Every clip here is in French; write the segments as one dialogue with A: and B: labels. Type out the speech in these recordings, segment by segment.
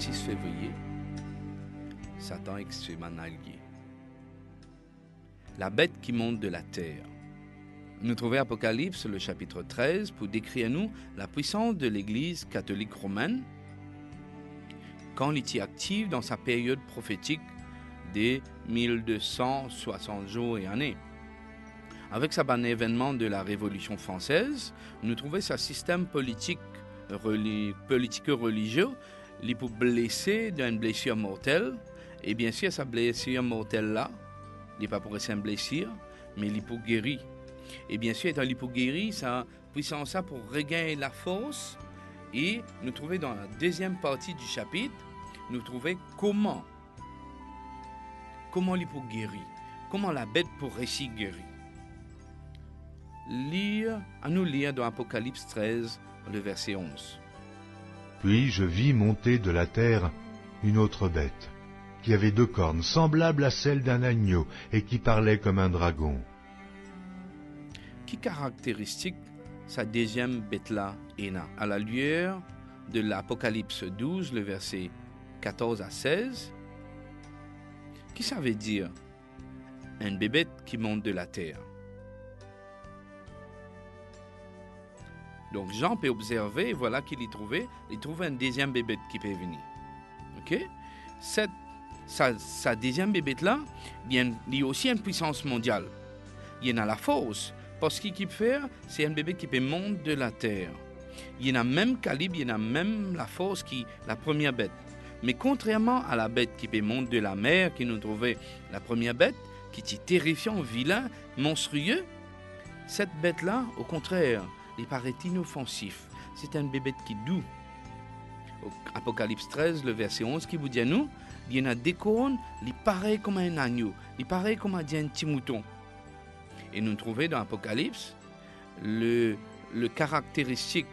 A: février, Satan extrêmement allié. La bête qui monte de la terre. Nous trouvons Apocalypse, le chapitre 13, pour décrire nous la puissance de l'Église catholique romaine quand il était active dans sa période prophétique des 1260 jours et années. Avec sa ban événement de la Révolution française, nous trouvons sa système politique politico-religieux, il peut blesser d'une blessure mortelle, et bien sûr, sa blessure mortelle-là, il n'est pas pour une blessure, mais il peut guérir. Et bien sûr, étant il guérir, sa puissance pour regagner la force, et nous trouvons dans la deuxième partie du chapitre, nous trouvons comment, comment il peut guérir, comment la bête pour réussir guérir. Lire, à nous lire dans Apocalypse 13, le verset 11.
B: Puis je vis monter de la terre une autre bête, qui avait deux cornes semblables à celles d'un agneau et qui parlait comme un dragon.
A: Qui caractéristique sa deuxième bête-là, Ena, à la lueur de l'Apocalypse 12, le verset 14 à 16 Qui ça veut dire Un bébé qui monte de la terre. Donc Jean peut observer, voilà qu'il y trouvait, il trouve un deuxième bébé qui peut venir. Ok? Cette, sa, deuxième bébé là, il y a aussi une puissance mondiale. Il y en a la force, parce qu'il peut faire, c'est un bébé qui peut monter de la terre. Il y en a même calibre, il y en a même la force qui la première bête. Mais contrairement à la bête qui peut monter de la mer, qui nous trouvait la première bête, qui est terrifiant, vilain, monstrueux, cette bête-là, au contraire, il paraît inoffensif. C'est un bébé qui doux. Apocalypse 13, le verset 11, qui vous dit à nous, il y en a des cornes, il paraît comme un agneau, il paraît comme un petit mouton. Et nous trouvons dans Apocalypse le, le caractéristique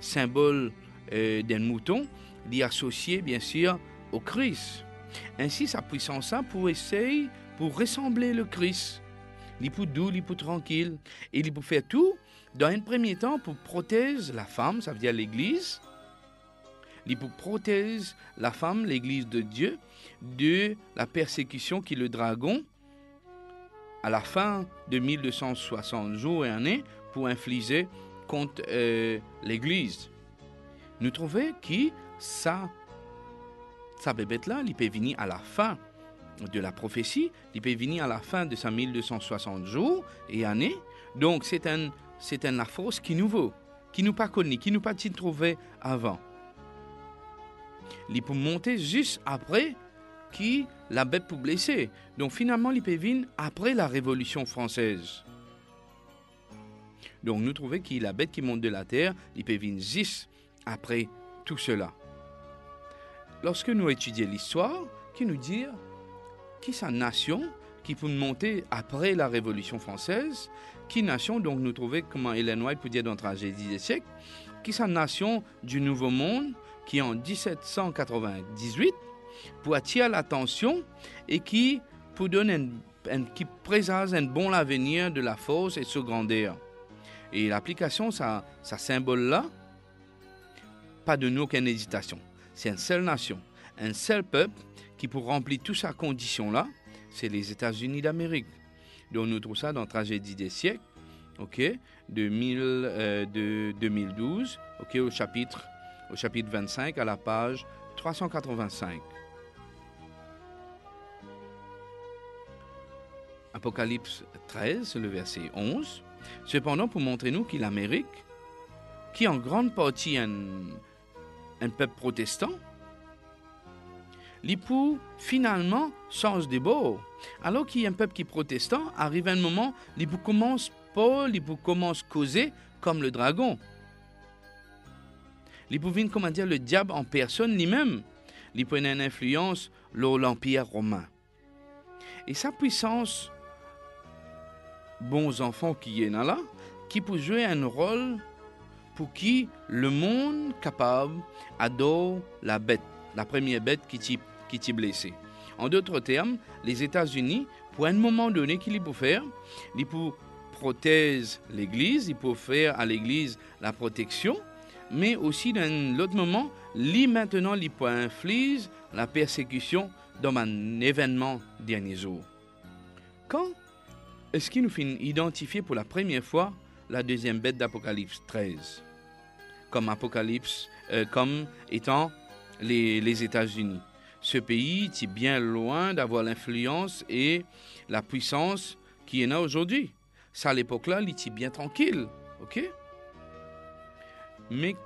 A: symbole euh, d'un mouton, est associé bien sûr au Christ. Ainsi, sa puissance pour essayer, pour ressembler le Christ. Il peut doux, il peut tranquille. Et il peut faire tout dans un premier temps, pour protéger la femme, ça veut dire l'Église, il pour protéger la femme, l'Église de Dieu, de la persécution qui le dragon, à la fin de 1260 jours et années, pour infliger contre euh, l'Église. Nous trouvons que ça, ça bébête-là, il peut venir à la fin de la prophétie, il peut venir à la fin de sa 1260 jours et années. Donc c'est un c'est un force qui nous vaut, qui nous pas connu, qui nous pas trouvé avant. Il peut monter juste après qui la bête pour blesser. Donc finalement, il peut après la Révolution française. Donc nous trouvons que la bête qui monte de la terre, il peut venir juste après tout cela. Lorsque nous étudions l'histoire, qui nous dit qui sa nation qui peut monter après la Révolution française, qui nation, donc nous trouvons comment Hélène White peut dire dans Tragédie des siècles, qui sa nation du Nouveau Monde, qui en 1798, pour attirer l'attention et qui pour donner qui présage un bon avenir de la force et grandeur. Et l'application, ça, ça symbole-là, pas de nous aucune hésitation. C'est une seule nation, un seul peuple qui pour remplir toutes ces conditions-là, c'est les États-Unis d'Amérique. Donc nous trouvons ça dans Tragédie des siècles, ok, de, euh, de 2012, ok, au chapitre, au chapitre 25, à la page 385. Apocalypse 13, le verset 11. Cependant, pour montrer nous que l'Amérique, qui en grande partie un, un peuple protestant, l'époux finalement change de bord. Alors qu'il y a un peuple qui est protestant, arrive un moment, l'époux commence pas, l'époux commence causer comme le dragon. L'époux vient, comment dire, le diable en personne lui-même. Il prend une influence sur l'Empire romain. Et sa puissance, bons enfants qui est là, qui peut jouer un rôle pour qui le monde capable adore la bête, la première bête qui type qui est blessé. En d'autres termes, les États-Unis, pour un moment donné, qu'ils peuvent faire, ils peuvent protéger l'Église, ils peuvent faire à l'Église la protection, mais aussi dans l'autre moment, lui maintenant, il peut infliger la persécution dans un événement dernier jour. Quand est-ce qu'il nous fait identifier pour la première fois la deuxième bête d'Apocalypse 13 comme Apocalypse, euh, comme étant les, les États-Unis. Ce pays est bien loin d'avoir l'influence et la puissance qu'il y en a aujourd'hui. Ça, à l'époque-là, il était bien tranquille. OK? Mais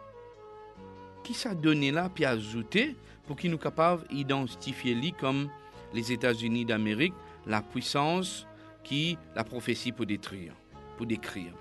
A: qui ça donné là, puis ajouté pour qu'il nous capable d'identifier lui comme les États-Unis d'Amérique, la puissance qui la prophétie pour détruire, pour décrire?